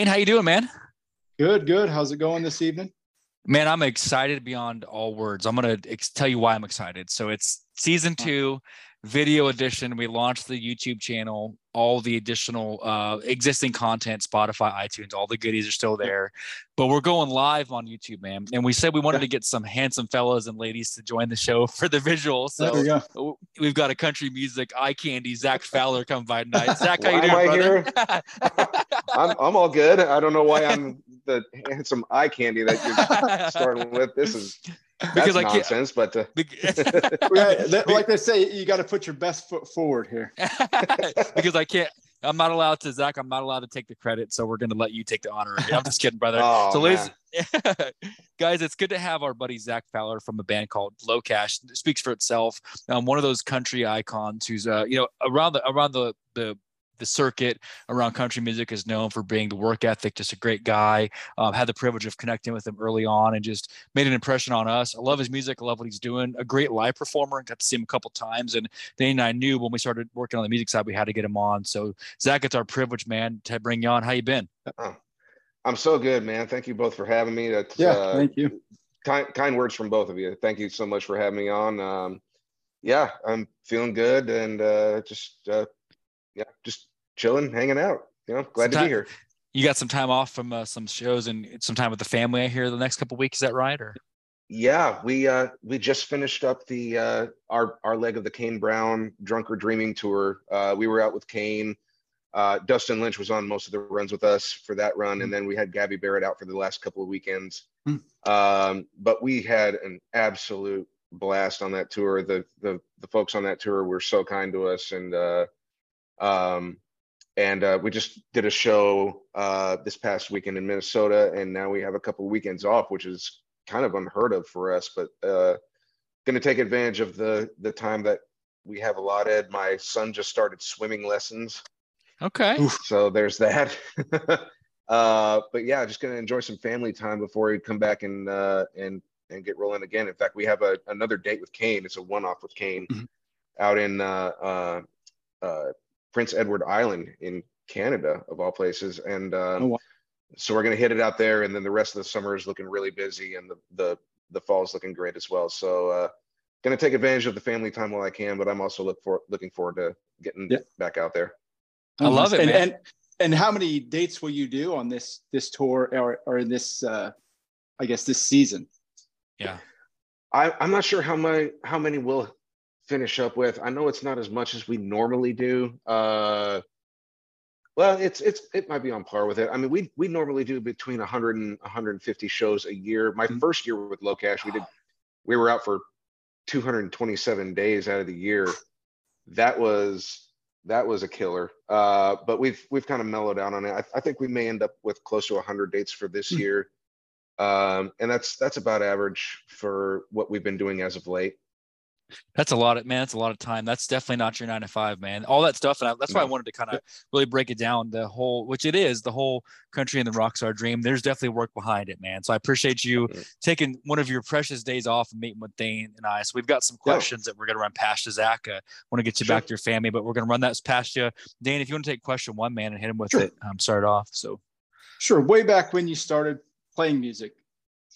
And how you doing, man? Good, good. How's it going this evening? Man, I'm excited beyond all words. I'm gonna ex- tell you why I'm excited. So it's season two, video edition. We launched the YouTube channel all the additional uh, existing content, Spotify, iTunes, all the goodies are still there. But we're going live on YouTube, man. And we said we wanted to get some handsome fellas and ladies to join the show for the visuals. So we've got a country music eye candy, Zach Fowler, come by tonight. Zach, how you doing, brother? I'm, I'm all good. I don't know why I'm the handsome eye candy that you're starting with. This is because That's I nonsense, can't, but uh... like they say, you got to put your best foot forward here. because I can't. I'm not allowed to, Zach. I'm not allowed to take the credit, so we're going to let you take the honor. I'm just kidding, brother. oh, so, ladies, guys, it's good to have our buddy Zach Fowler from a band called Locash. It speaks for itself. Um, one of those country icons who's, uh, you know, around the around the the the circuit around country music is known for being the work ethic, just a great guy. Um, had the privilege of connecting with him early on and just made an impression on us. I love his music. I love what he's doing. A great live performer. Got to see him a couple times. And Danny and I knew when we started working on the music side, we had to get him on. So Zach, it's our privilege, man, to bring you on. How you been? Oh, I'm so good, man. Thank you both for having me. That's, yeah, uh, thank you. Kind, kind words from both of you. Thank you so much for having me on. Um, yeah, I'm feeling good and uh, just uh, yeah, just chilling, hanging out. You know, glad to be here. You got some time off from uh, some shows and some time with the family. I hear the next couple weeks. Is that right? Or yeah, we uh, we just finished up the uh, our our leg of the Kane Brown Drunk or Dreaming tour. Uh, we were out with Kane. Uh, Dustin Lynch was on most of the runs with us for that run, and then we had Gabby Barrett out for the last couple of weekends. Mm. Um, but we had an absolute blast on that tour. The the the folks on that tour were so kind to us, and uh, um, and uh, we just did a show uh, this past weekend in Minnesota, and now we have a couple of weekends off, which is kind of unheard of for us. But uh, going to take advantage of the the time that we have allotted. My son just started swimming lessons. Okay. So there's that. uh, but yeah, just going to enjoy some family time before we come back and uh, and and get rolling again. In fact, we have a, another date with Kane. It's a one off with Kane mm-hmm. out in uh, uh, uh, Prince Edward Island in Canada, of all places. And uh, oh, wow. so we're going to hit it out there, and then the rest of the summer is looking really busy, and the the the fall is looking great as well. So uh, going to take advantage of the family time while I can, but I'm also look for looking forward to getting yeah. back out there. I love it, and, man. And, and how many dates will you do on this this tour or or in this uh, I guess this season? Yeah. I, I'm not sure how my how many will finish up with. I know it's not as much as we normally do. Uh, well, it's it's it might be on par with it. I mean, we we normally do between 100 and 150 shows a year. My mm-hmm. first year with Locash, we did we were out for 227 days out of the year. That was that was a killer. Uh, but we've we've kind of mellowed out on it. I, I think we may end up with close to 100 dates for this mm-hmm. year, um, and that's that's about average for what we've been doing as of late. That's a lot of man. That's a lot of time. That's definitely not your nine to five, man. All that stuff, and I, that's why I wanted to kind of really break it down. The whole, which it is, the whole country and the rock star dream. There's definitely work behind it, man. So I appreciate you mm-hmm. taking one of your precious days off and meeting with Dane and I. So we've got some questions yeah. that we're gonna run past you, Zach. Uh, want to get you sure. back to your family, but we're gonna run that past you, Dane. If you want to take question one, man, and hit him with sure. it, um, start off. So sure. Way back when you started playing music,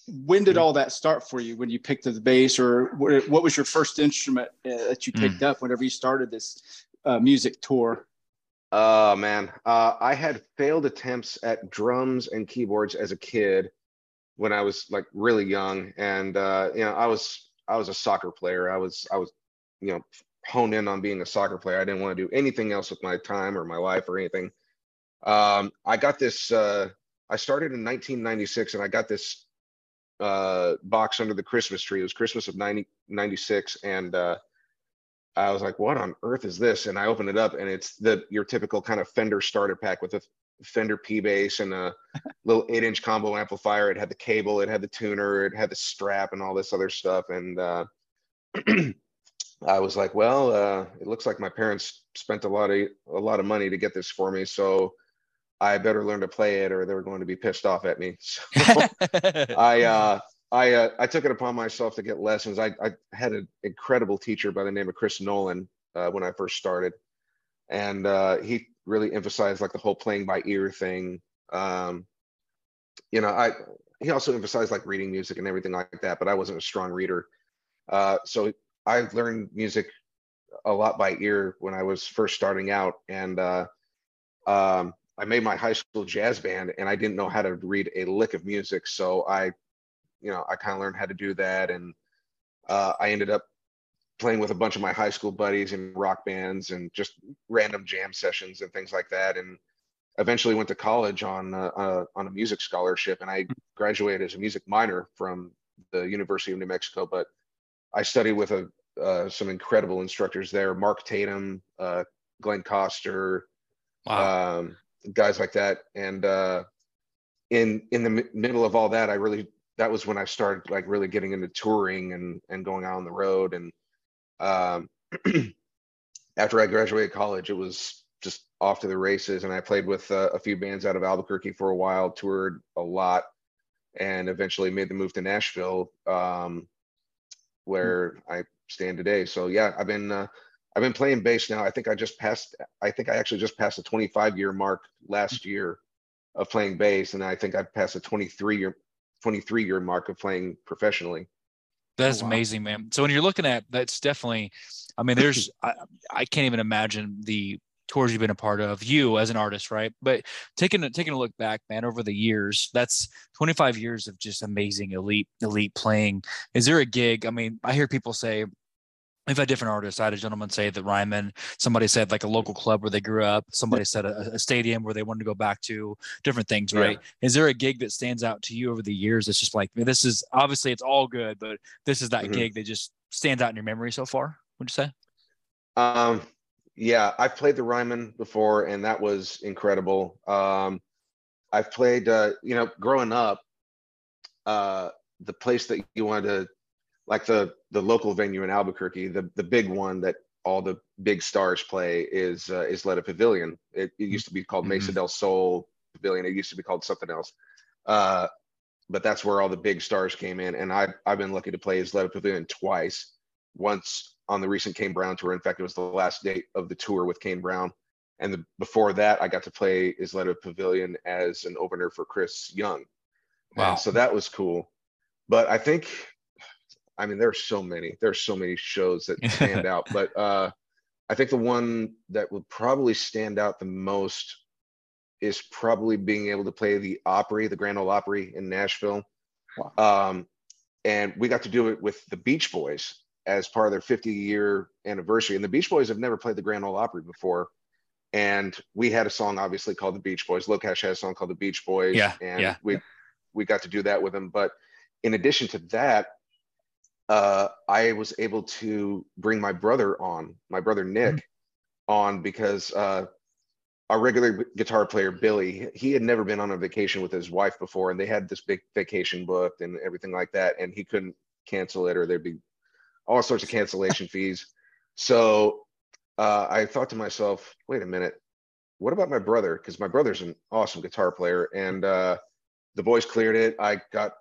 when did all that start for you? When you picked up the bass or what was your first instrument uh, that you picked mm. up whenever you started this uh, music tour? Oh man. Uh, i had failed attempts at drums and keyboards as a kid when i was like really young. And uh, you know i was i was a soccer player. I was i was you know honed in on being a soccer player. I didn't want to do anything else with my time or my life or anything. Um, i got this uh, i started in 1996 and i got this uh, box under the Christmas tree. It was Christmas of 90, 96. And uh, I was like, what on earth is this? And I opened it up and it's the your typical kind of Fender starter pack with a Fender P bass and a little eight inch combo amplifier. It had the cable, it had the tuner, it had the strap and all this other stuff. And uh, I was like, well, uh, it looks like my parents spent a lot of a lot of money to get this for me. So I better learn to play it or they're going to be pissed off at me. So I uh, I uh, I took it upon myself to get lessons. I I had an incredible teacher by the name of Chris Nolan uh, when I first started, and uh, he really emphasized like the whole playing by ear thing. Um, you know, I he also emphasized like reading music and everything like that, but I wasn't a strong reader. Uh, so I learned music a lot by ear when I was first starting out, and uh, um, I made my high school jazz band, and I didn't know how to read a lick of music, so I, you know, I kind of learned how to do that, and uh, I ended up playing with a bunch of my high school buddies in rock bands and just random jam sessions and things like that, and eventually went to college on uh, uh, on a music scholarship, and I graduated as a music minor from the University of New Mexico. But I studied with a uh, some incredible instructors there: Mark Tatum, uh, Glenn Coster, wow. um, guys like that. And uh, in in the m- middle of all that, I really that was when I started like really getting into touring and and going out on the road. And um, after I graduated college, it was just off to the races. And I played with uh, a few bands out of Albuquerque for a while, toured a lot, and eventually made the move to Nashville, um, where I stand today. So yeah, I've been uh, I've been playing bass now. I think I just passed. I think I actually just passed the 25 year mark last mm-hmm. year of playing bass, and I think I passed a 23 year 23 year mark of playing professionally. That's oh, wow. amazing, man. So when you're looking at that's definitely, I mean, there's I, I can't even imagine the tours you've been a part of, you as an artist, right? But taking a, taking a look back, man, over the years, that's 25 years of just amazing elite elite playing. Is there a gig? I mean, I hear people say we've had different artists. I had a gentleman say that Ryman, somebody said like a local club where they grew up, somebody said a, a stadium where they wanted to go back to, different things, right? Yeah. Is there a gig that stands out to you over the years? It's just like, this is obviously it's all good, but this is that mm-hmm. gig that just stands out in your memory so far, would you say? Um, yeah, I've played the Ryman before and that was incredible. Um, I've played, uh, you know, growing up, uh, the place that you wanted to like the the local venue in Albuquerque, the the big one that all the big stars play is uh, is Letta Pavilion. It, it, used to be called Mesa mm-hmm. del Sol Pavilion. It used to be called something else. Uh, but that's where all the big stars came in, and I I've been lucky to play Isleta Pavilion twice. Once on the recent Kane Brown tour. In fact, it was the last date of the tour with Kane Brown. And the, before that, I got to play Isleta Pavilion as an opener for Chris Young. Wow. And so that was cool. But I think I mean, there's so many. There's so many shows that stand out, but uh, I think the one that would probably stand out the most is probably being able to play the Opry, the Grand Ole Opry in Nashville. Wow. Um, and we got to do it with the Beach Boys as part of their 50 year anniversary. And the Beach Boys have never played the Grand Ole Opry before. And we had a song obviously called the Beach Boys. Locash had a song called the Beach Boys. Yeah. And yeah. we we got to do that with them. But in addition to that, uh, I was able to bring my brother on, my brother Nick, mm-hmm. on because uh, our regular guitar player Billy, he had never been on a vacation with his wife before, and they had this big vacation booked and everything like that, and he couldn't cancel it, or there'd be all sorts of cancellation fees. So uh, I thought to myself, wait a minute, what about my brother? Because my brother's an awesome guitar player, and uh, the boys cleared it. I got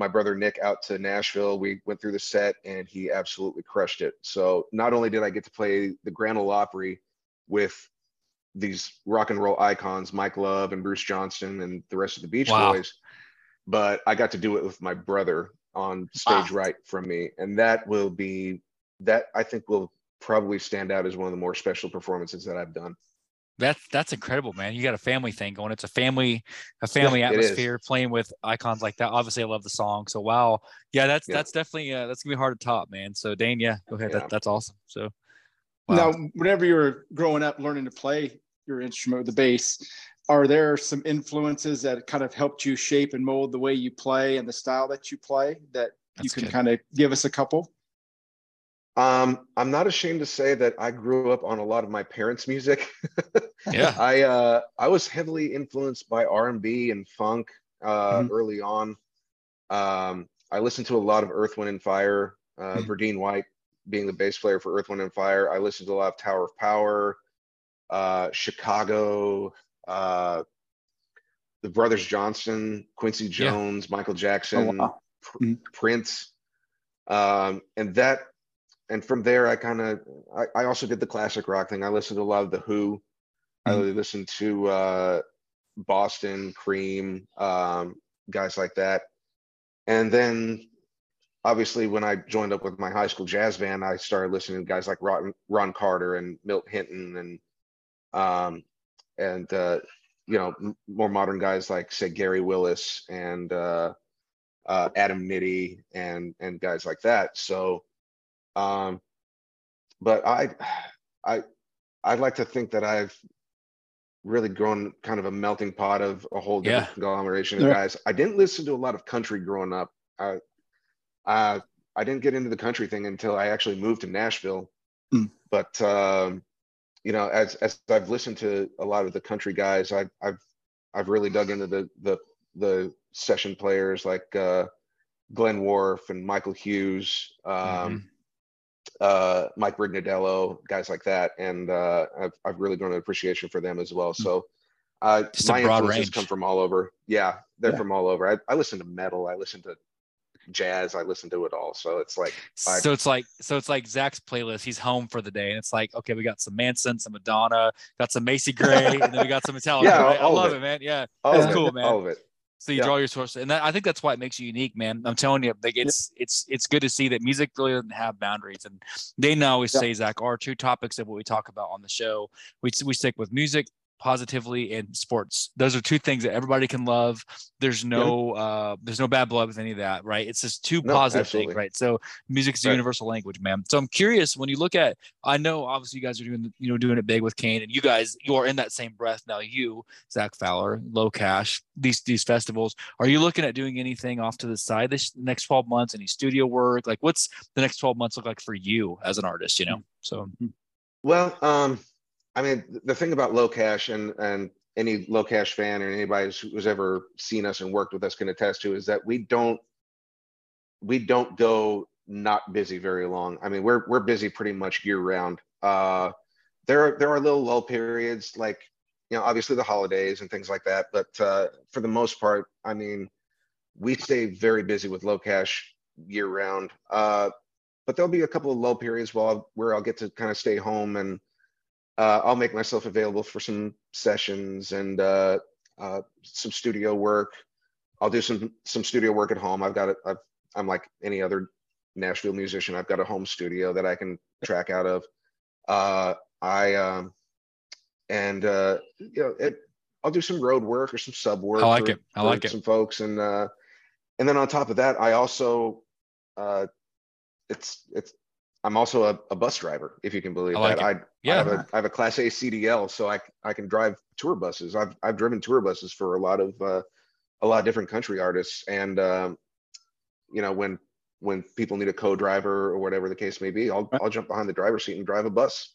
my brother Nick out to Nashville. We went through the set and he absolutely crushed it. So not only did I get to play the Grand Ole Opry with these rock and roll icons, Mike Love and Bruce Johnston and the rest of the Beach wow. Boys, but I got to do it with my brother on stage wow. right from me. And that will be that I think will probably stand out as one of the more special performances that I've done. That's that's incredible, man. You got a family thing going. It's a family, a family yeah, atmosphere playing with icons like that. Obviously, I love the song. So wow, yeah, that's yeah. that's definitely uh, that's gonna be hard to top, man. So Dane, yeah, go ahead. Yeah. That, that's awesome. So wow. now, whenever you were growing up, learning to play your instrument, the bass, are there some influences that kind of helped you shape and mold the way you play and the style that you play that that's you can good. kind of give us a couple? Um, I'm not ashamed to say that I grew up on a lot of my parents' music. yeah, I uh, I was heavily influenced by R&B and funk uh, mm-hmm. early on. Um, I listened to a lot of Earth, Wind, and Fire. Uh, mm-hmm. Verdine White being the bass player for Earth, Wind, and Fire. I listened to a lot of Tower of Power, uh, Chicago, uh, the Brothers Johnson, Quincy Jones, yeah. Michael Jackson. Oh, wow. mm-hmm. Prince, um, and that, and from there I kind of I, I, also did the classic rock thing. I listened to a lot of the Who. Mm-hmm. I listened to uh, Boston, Cream, um, guys like that, and then obviously when I joined up with my high school jazz band, I started listening to guys like Ron, Ron Carter and Milt Hinton and um, and uh, you know more modern guys like say Gary Willis and uh, uh, Adam Nitti and and guys like that. So, um, but I I I'd like to think that I've really grown kind of a melting pot of a whole different yeah. conglomeration of yeah. guys. I didn't listen to a lot of country growing up. I uh, I didn't get into the country thing until I actually moved to Nashville. Mm. But um, you know, as as I've listened to a lot of the country guys, I've I've I've really dug into the the the session players like uh, Glenn Worf and Michael Hughes, um, mm-hmm. Uh, Mike Brignardello, guys like that, and uh, I've I've really grown an appreciation for them as well. Mm. So. Uh, my influences range. come from all over. Yeah, they're yeah. from all over. I, I listen to metal. I listen to jazz. I listen to it all. So it's like I, so it's like so it's like Zach's playlist. He's home for the day, and it's like okay, we got some Manson, some Madonna, got some Macy Gray, and then we got some Metallica. yeah, right? I love it. it. man. Yeah, all that's cool, man. All of it. So you yeah. draw your source, and that, I think that's why it makes you unique, man. I'm telling you, like it's yeah. it's it's good to see that music really doesn't have boundaries. And they always yeah. say, Zach, our two topics of what we talk about on the show, we we stick with music positively in sports. Those are two things that everybody can love. There's no yeah. uh there's no bad blood with any of that, right? It's just two no, positive things, right? So music is a right. universal language, man. So I'm curious when you look at I know obviously you guys are doing you know doing it big with Kane and you guys you are in that same breath now. You, Zach Fowler, Locash, these these festivals. Are you looking at doing anything off to the side this next 12 months? Any studio work? Like what's the next 12 months look like for you as an artist, you know? So well, um I mean, the thing about Locash and and any Locash fan or anybody who's ever seen us and worked with us can attest to is that we don't we don't go not busy very long. I mean, we're we're busy pretty much year round. Uh, there are there are little lull periods like you know obviously the holidays and things like that, but uh, for the most part, I mean, we stay very busy with Locash year round. Uh, but there'll be a couple of lull periods while where I'll get to kind of stay home and uh, I'll make myself available for some sessions and uh, uh, some studio work. I'll do some some studio work at home. I've got i am like any other Nashville musician. I've got a home studio that I can track out of. Uh, I um, and uh, you know, it, I'll do some road work or some sub work. I like for, it. I like it. some folks, and uh, and then on top of that, I also uh, it's it's I'm also a, a, bus driver, if you can believe I like that. I, yeah. I have, a, I have a Class A CDL, so I I can drive tour buses. I've I've driven tour buses for a lot of uh, a lot of different country artists, and um, you know when when people need a co-driver or whatever the case may be, I'll I'll jump behind the driver's seat and drive a bus.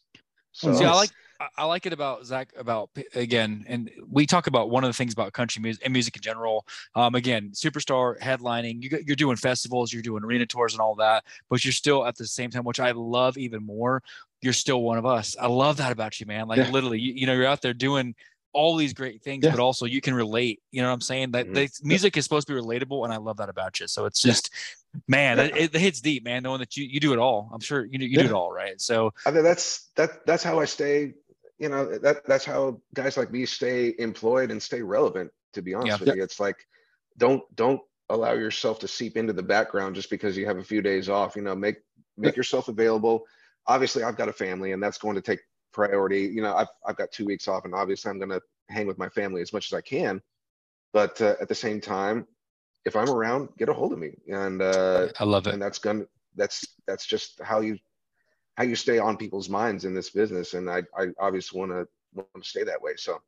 So See, I like I like it about Zach about again, and we talk about one of the things about country music and music in general. Um, again, superstar headlining, you, you're doing festivals, you're doing arena tours and all that, but you're still at the same time, which I love even more. You're still one of us. I love that about you, man. Like yeah. literally, you, you know, you're out there doing all these great things, yeah. but also you can relate. You know what I'm saying? That mm-hmm. music is supposed to be relatable, and I love that about you. So it's just, man, it, it, hits deep, man. Knowing that you you do it all. I'm sure you you yeah. do it all, right? So I mean, that's that that's how I stay. You know, that that's how guys like me stay employed and stay relevant. To be honest yeah. with you, it's like don't don't allow yourself to seep into the background just because you have a few days off. You know, make make yourself available. Obviously, I've got a family, and that's going to take priority. You know, I've I've got two weeks off, and obviously I'm going to hang with my family as much as I can. But uh, at the same time, if I'm around, get a hold of me, and uh, I love it. And that's gonna that's that's just how you how you stay on people's minds in this business, and I I obviously want to want to stay that way. So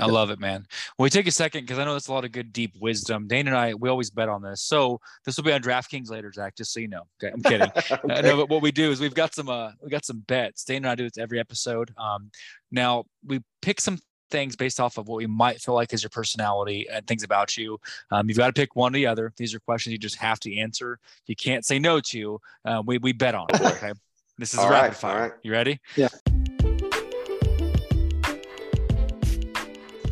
I love it, man. Well, we take a second because I know that's a lot of good, deep wisdom. Dane and I, we always bet on this. So this will be on DraftKings later, Zach. Just so you know. Okay, I'm kidding. okay. No, but what we do is we've got some, uh, we got some bets. Dane and I do this every episode. Um, now we pick some things based off of what we might feel like is your personality and things about you. Um, you've got to pick one or the other. These are questions you just have to answer. You can't say no to. Uh, we we bet on it. Okay. This is rapid right, fire. Right. You ready? Yeah.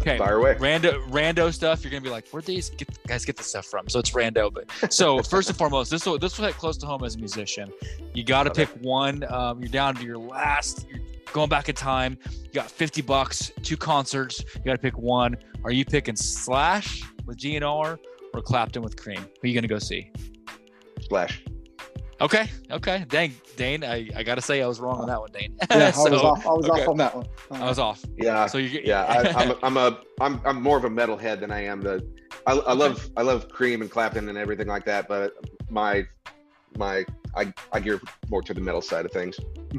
Okay. Fire away. Rando rando stuff. You're gonna be like, where'd these get, guys get this stuff from? So it's rando. But so first and foremost, this will this will hit close to home as a musician. You got to Okay. pick one. Um, you're down to your last. You're going back in time. You got 50 bucks, two concerts. You got to pick one. Are you picking Slash with GNR or Clapton with Cream? Who are you gonna go see? Slash. Okay. Okay. Dang, Dane. I, I gotta say I was wrong on that one, Dane. Yeah, I was off. I was okay. off on that one. I was off. Yeah. So you yeah, I, I'm, I'm a, I'm, I'm more of a metalhead than I am the. I, I love, I love Cream and Clapton and everything like that, but my, my, I, I gear more to the metal side of things.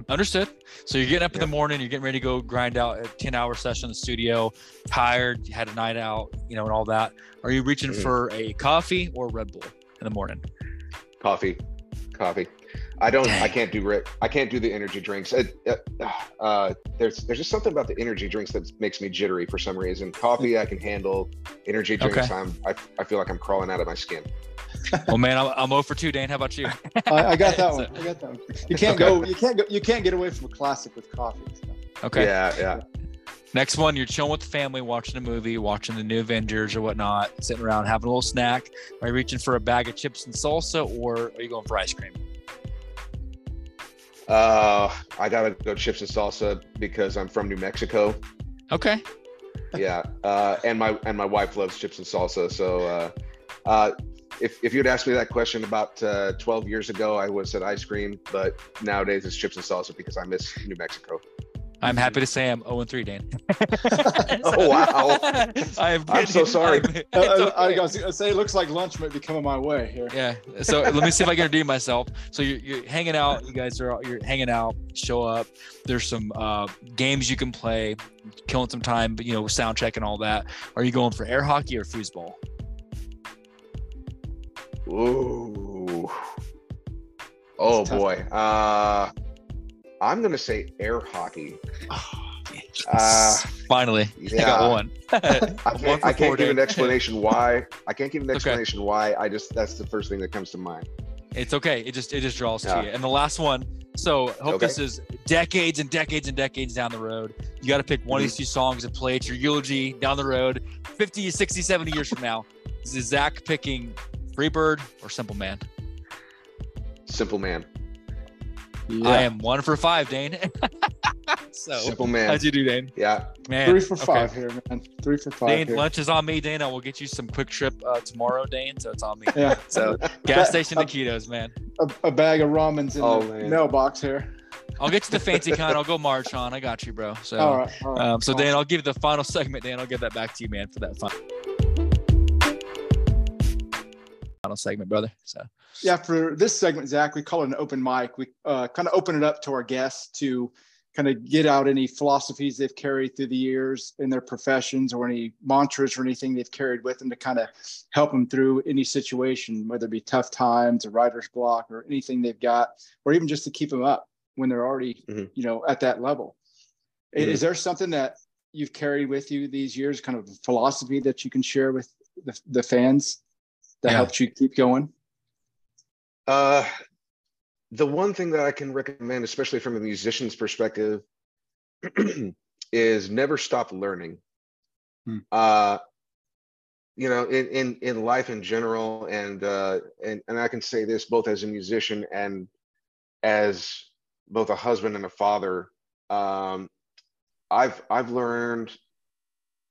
Understood. So you're getting up in the morning, you're getting ready to go grind out a 10 hour session in the studio, tired, you had a night out, you know, and all that. Are you reaching Mhm. for a coffee or Red Bull in the morning? Coffee, coffee. I don't, I can't do Rick. I can't do the energy drinks. It, uh, uh, there's, there's just something about the energy drinks that makes me jittery for some reason. Coffee, I can handle. Energy drinks, Okay. I'm, I, I feel like I'm crawling out of my skin. well, man, I'm, I'm 0 for 2, Dan, How about you? I, I got that one. I got that one. You can't go. You can't go. You can't get away from a classic with coffee. so. Okay. Yeah, yeah. Next one, you're chilling with the family, watching a movie, watching the new Avengers or whatnot, sitting around having a little snack. Are you reaching for a bag of chips and salsa or are you going for ice cream? Uh, I gotta go chips and salsa because I'm from New Mexico. Okay. yeah uh and my and my wife loves chips and salsa so uh uh if, if you'd asked me that question about uh, 12 years ago i would have said ice cream but nowadays it's chips and salsa because i miss new mexico I'm happy to say I'm 0 and 3, Dane. Oh, wow. I am I'm so sorry. I'm- Uh, it's uh, I okay. was gonna say it looks like lunch might be coming my way here. Yeah. So let me see if I can redeem myself. So you're, you're hanging out. You guys are you're hanging out. Show up. There's some uh, games you can play, killing some time. But you know, sound check and all that. Are you going for air hockey or foosball? Ooh. oh boy uh i'm gonna say air hockey uh Finally, I yeah got one. I can't, for I can't give an explanation why. I can't give an Okay. explanation why. I just that's the first thing that comes to mind. It's okay. It just it just draws Yeah. to you. And the last one. So hope Okay. this is decades and decades and decades down the road. You got to pick one of Mm-hmm. these two songs and play it your eulogy down the road, 50, 60, 70 years from now. Is it Zach picking Freebird or Simple Man? Simple man. Yeah. I am one for five, Dane. so Simple man. how'd you do, Dane? Yeah. Man, Three for okay. five here, man. Three for five. Dane, here. lunch is on me, Dane. I will get you some QuikTrip uh, tomorrow, Dane. So it's on me. Yeah. So gas station taquitos, man. A, a bag of ramens in Oh, the man. mailbox here. I'll get you the fancy kind. I'll go March on. I got you, bro. So all right. All right. Um, so Awesome. Dan, I'll give you the final segment. Dan, I'll give that back to you, man, for that fun. Final segment, brother. So Yeah, for this segment, Zach, we call it an open mic. We uh, kind of open it up to our guests to kind of get out any philosophies they've carried through the years in their professions or any mantras or anything they've carried with them to kind of help them through any situation, whether it be tough times, a writer's block, or anything they've got, or even just to keep them up when they're already, Mhm. you know, at that level. I- Mhm. Is there something that you've carried with you these years, kind of philosophy that you can share with the, the fans that Yeah. helps you keep going? Uh, the one thing that I can recommend, especially from a musician's perspective, is never stop learning. Hmm. Uh, you know, in in in life in general, and uh, and and I can say this both as a musician and as both a husband and a father. Um, I've I've learned.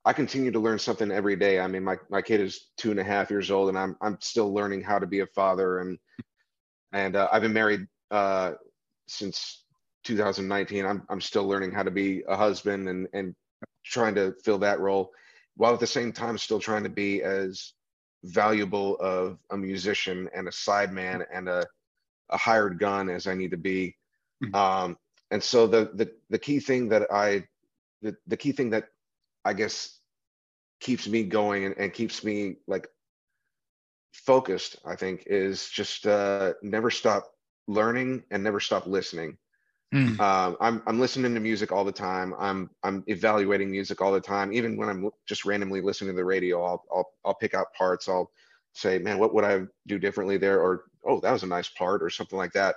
I continue to learn something every day. I mean, my my kid is two and a half years old, and I'm I'm still learning how to be a father and and uh, I've been married uh, since 2019. I'm I'm still learning how to be a husband and and trying to fill that role, while at the same time still trying to be as valuable of a musician and a sideman and a a hired gun as I need to be. Mhm. Um, and so the the the key thing that I the the key thing that I guess keeps me going and, and keeps me like focused i think is just uh never stop learning and never stop listening. Mm. um i'm i'm listening to music all the time. I'm i'm evaluating music all the time. Even when i'm just randomly listening to the radio i'll i'll, I'll pick out parts. I'll say man what would i do differently there? Or oh that was a nice part or something like that.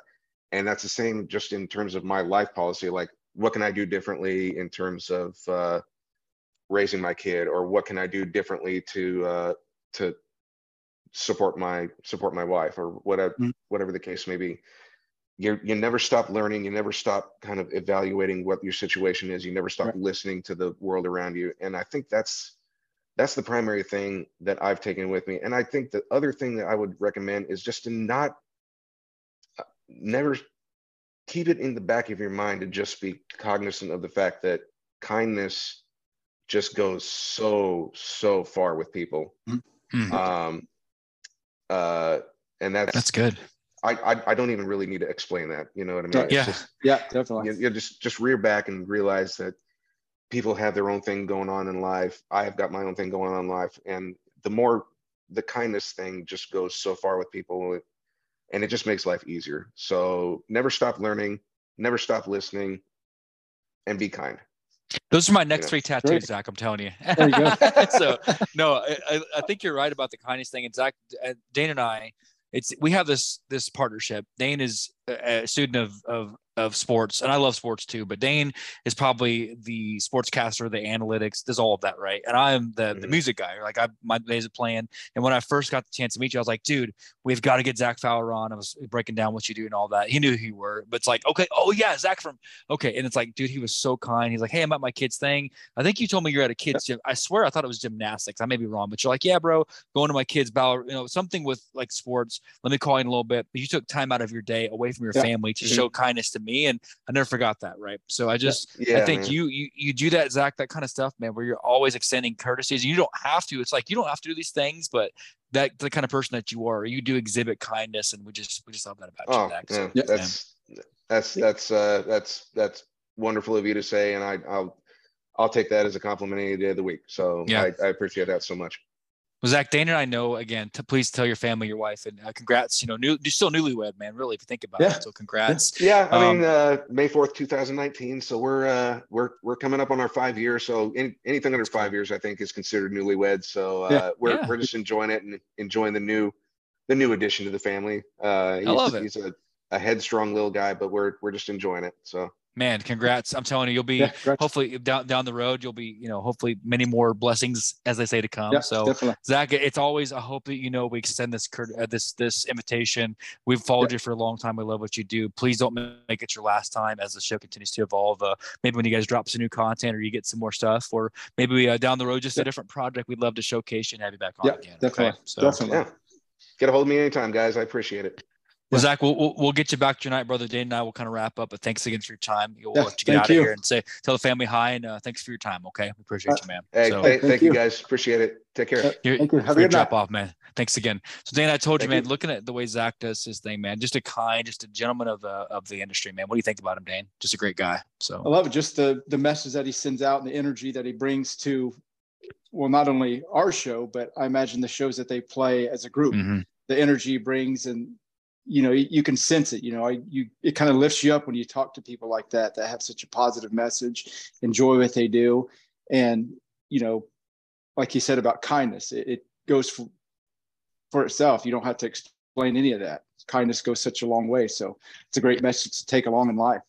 And that's the same just in terms of my life policy. Like what can i do differently in terms of uh raising my kid or what can i do differently to uh to support my support my wife or whatever mm-hmm. whatever the case may be. You you never stop learning. You never stop kind of evaluating what your situation is. You never stop right. listening to the world around you. And i think that's that's the primary thing that i've taken with me. And i think the other thing that i would recommend is just to not uh, never keep it in the back of your mind to just be cognizant of the fact that kindness just goes so so far with people. Mm-hmm. um uh and that's that's good. I, I, I don't even really need to explain that. You know what i mean? Yeah. Just, yeah definitely. you, you just just rear back and realize that people have their own thing going on in life. I have got my own thing going on in life. And the more the kindness thing just goes so far with people and it just makes life easier. So never stop learning never stop listening and be kind those are my next three tattoos, Great. Zach. I'm telling you. you so no, I, I think you're right about the kindness thing. And Zach, uh, Dane and I, it's we have this this partnership. Dane is a student of of of sports, and I love sports too. But Dane is probably the sportscaster, the analytics, does all of that, right? And I'm the mm-hmm. the music guy. Like I my days of playing. And when I first got the chance to meet you, I was like, dude, we've got to get Zach Fowler on. I was breaking down what you do and all that. He knew who you were, but it's like, okay, oh yeah, Zach from okay. And it's like, dude, he was so kind. He's like, hey, I'm at my kids thing. I think you told me you're at a kids gym. I swear I thought it was gymnastics. I may be wrong, but you're like, yeah, bro, going to my kids' ball, you know, something with like sports. Let me call you in a little bit. But you took time out of your day away from your yeah. family to mm-hmm. show kindness to me, and I never forgot that. Right. So I just yeah, I think you you you do that, Zach, that kind of stuff, man, where you're always extending courtesies. You don't have to. It's like you don't have to do these things, but that the kind of person that you are, you do exhibit kindness, and we just we just love that about oh, you, Zach. Yeah, so, that's that's that's uh that's that's wonderful of you to say, and I I'll I'll take that as a compliment any day of the week. So yeah. I, I appreciate that so much. Well, Zach, Dana I know again. To please tell your family, your wife, and uh, congrats. You know, new, you're still newlywed, man. Really, if you think about yeah. it. So congrats. Yeah, I um, mean, uh, May fourth, two thousand nineteen. So we're uh, we're we're coming up on our five years. So any, anything under five years, I think, is considered newlywed. So uh, yeah. we're yeah. we're just enjoying it and enjoying the new the new addition to the family. Uh, he's, I love it. He's a, a headstrong little guy, but we're we're just enjoying it. So man congrats. I'm telling you you'll be yeah, hopefully down down the road you'll be you know hopefully many more blessings as they say to come. Yeah, so definitely. zach it's always i hope that you know we extend this uh, this this invitation. We've followed yeah. you for a long time. We love what you do. Please don't make it your last time as the show continues to evolve. Uh, maybe when you guys drop some new content or you get some more stuff or maybe we, uh, down the road just a different project we'd love to showcase you and have you back on again definitely. Okay? so, definitely. Yeah. get a hold of me anytime guys. I appreciate it well, Zach, we'll, we'll, we'll, get you back tonight, brother. Dane and I will kind of wrap up, but thanks again for your time. We'll yeah, let you get out you. of here and say, tell the family hi and uh, thanks for your time. Okay. We appreciate you, man. Hey, so, hey thank, thank you. you. guys. Appreciate it. Take care. You're, thank you. Have a good drop off, man. Thanks again. So Dan, I told thank you, man, you. looking at the way Zach does his thing, man, just a kind, just a gentleman of the, of the industry, man. What do you think about him, Dan? Just a great guy. So I love it. Just the, the message that he sends out and the energy that he brings to, well, not only our show, but I imagine the shows that they play as a group, mm-hmm. the energy brings and you know you can sense it you know you it kind of lifts you up when you talk to people like that that have such a positive message enjoy what they do. And you know like you said about kindness it, it goes for, for itself. You don't have to explain any of that. Kindness goes such a long way. So it's a great message to take along in life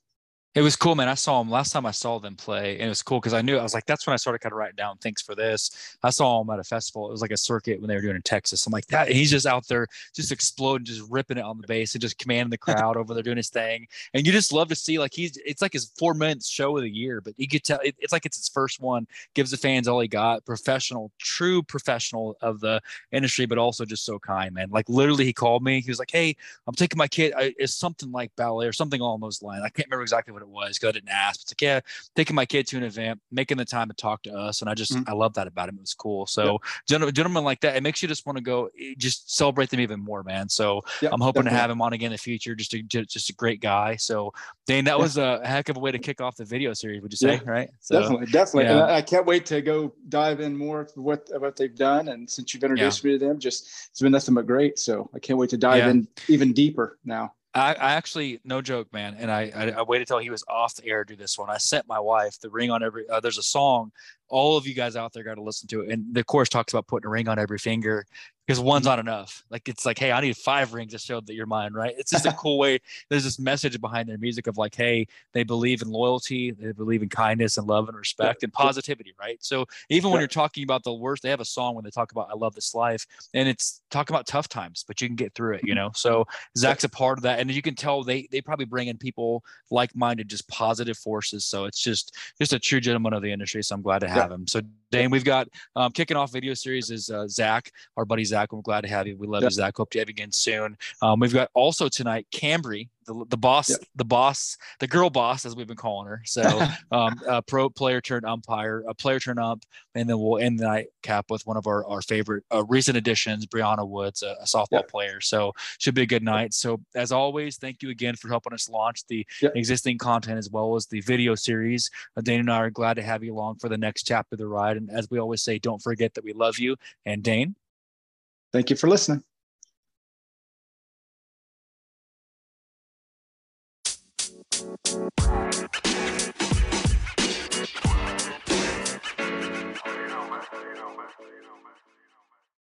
it was cool, man. I saw him last time I saw them play, and it was cool because I knew I was like, that's when I started kind of writing down thanks for this. I saw him at a festival. It was like a circuit when they were doing in Texas. I'm like, that And he's just out there just exploding, just ripping it on the bass and just commanding the crowd over there doing his thing. And you just love to see like he's it's like his four minutes show of the year, but you could tell it, it's like it's his first one, gives the fans all he got, professional, true professional of the industry, but also just so kind, man. Like literally he called me. He was like, Hey, I'm taking my kid. I, it's something like ballet or something along those lines. I can't remember exactly what what it was because I didn't ask. It's like, yeah, taking my kid to an event, making the time to talk to us. And I just, mm-hmm. I love that about him. It was cool. So, gentlemen, gentlemen like that, it makes you just want to go, eh, just celebrate them even more, man. So, I'm hoping definitely. to have him on again in the future. Just a, just a great guy. So, Dane, that was a heck of a way to kick off the video series, would you say? Right? So, definitely. Definitely. Yeah. I, I, can't wait to go dive in more of what, what they've done. And since you've introduced me to them, just, it's been nothing but great. So, I can't wait to dive in even deeper now. I, I, actually, no joke, man. And I, I, I, waited till he was off the air to do this one. I sent my wife the ring on every. Uh, there's a song all of you guys out there got to listen to it. And the course talks about putting a ring on every finger because one's mm-hmm. not enough. Like it's like, hey, I need five rings to show that you're mine, right? It's just a cool way. There's this message behind their music of like, hey, they believe in loyalty, they believe in kindness and love and respect and positivity, right? So even when you're talking about the worst, they have a song when they talk about I love this life, and it's talking about tough times, but you can get through it, you mm-hmm. know. So Zach's a part of that, and you can tell they they probably bring in people like-minded, just positive forces. So it's just just a true gentleman of the industry. So I'm glad to have yeah. him. So Dane, we've got um, kicking off video series is uh, Zach, our buddy Zach. I'm glad to have you. We love you, Zach. Hope to have you again soon. Um, we've got also tonight Cambry, the, the boss, yep. the boss, the girl boss, as we've been calling her. So, um, a pro player turned umpire, a player turned ump, and then we'll end the night cap with one of our, our favorite uh, recent additions, Brianna Woods, a, a softball yep. player. So, should be a good night. So, as always, thank you again for helping us launch the yep. existing content as well as the video series. Uh, Dane and I are glad to have you along for the next chapter of the ride. And as we always say, don't forget that we love you. And Dane, thank you for listening.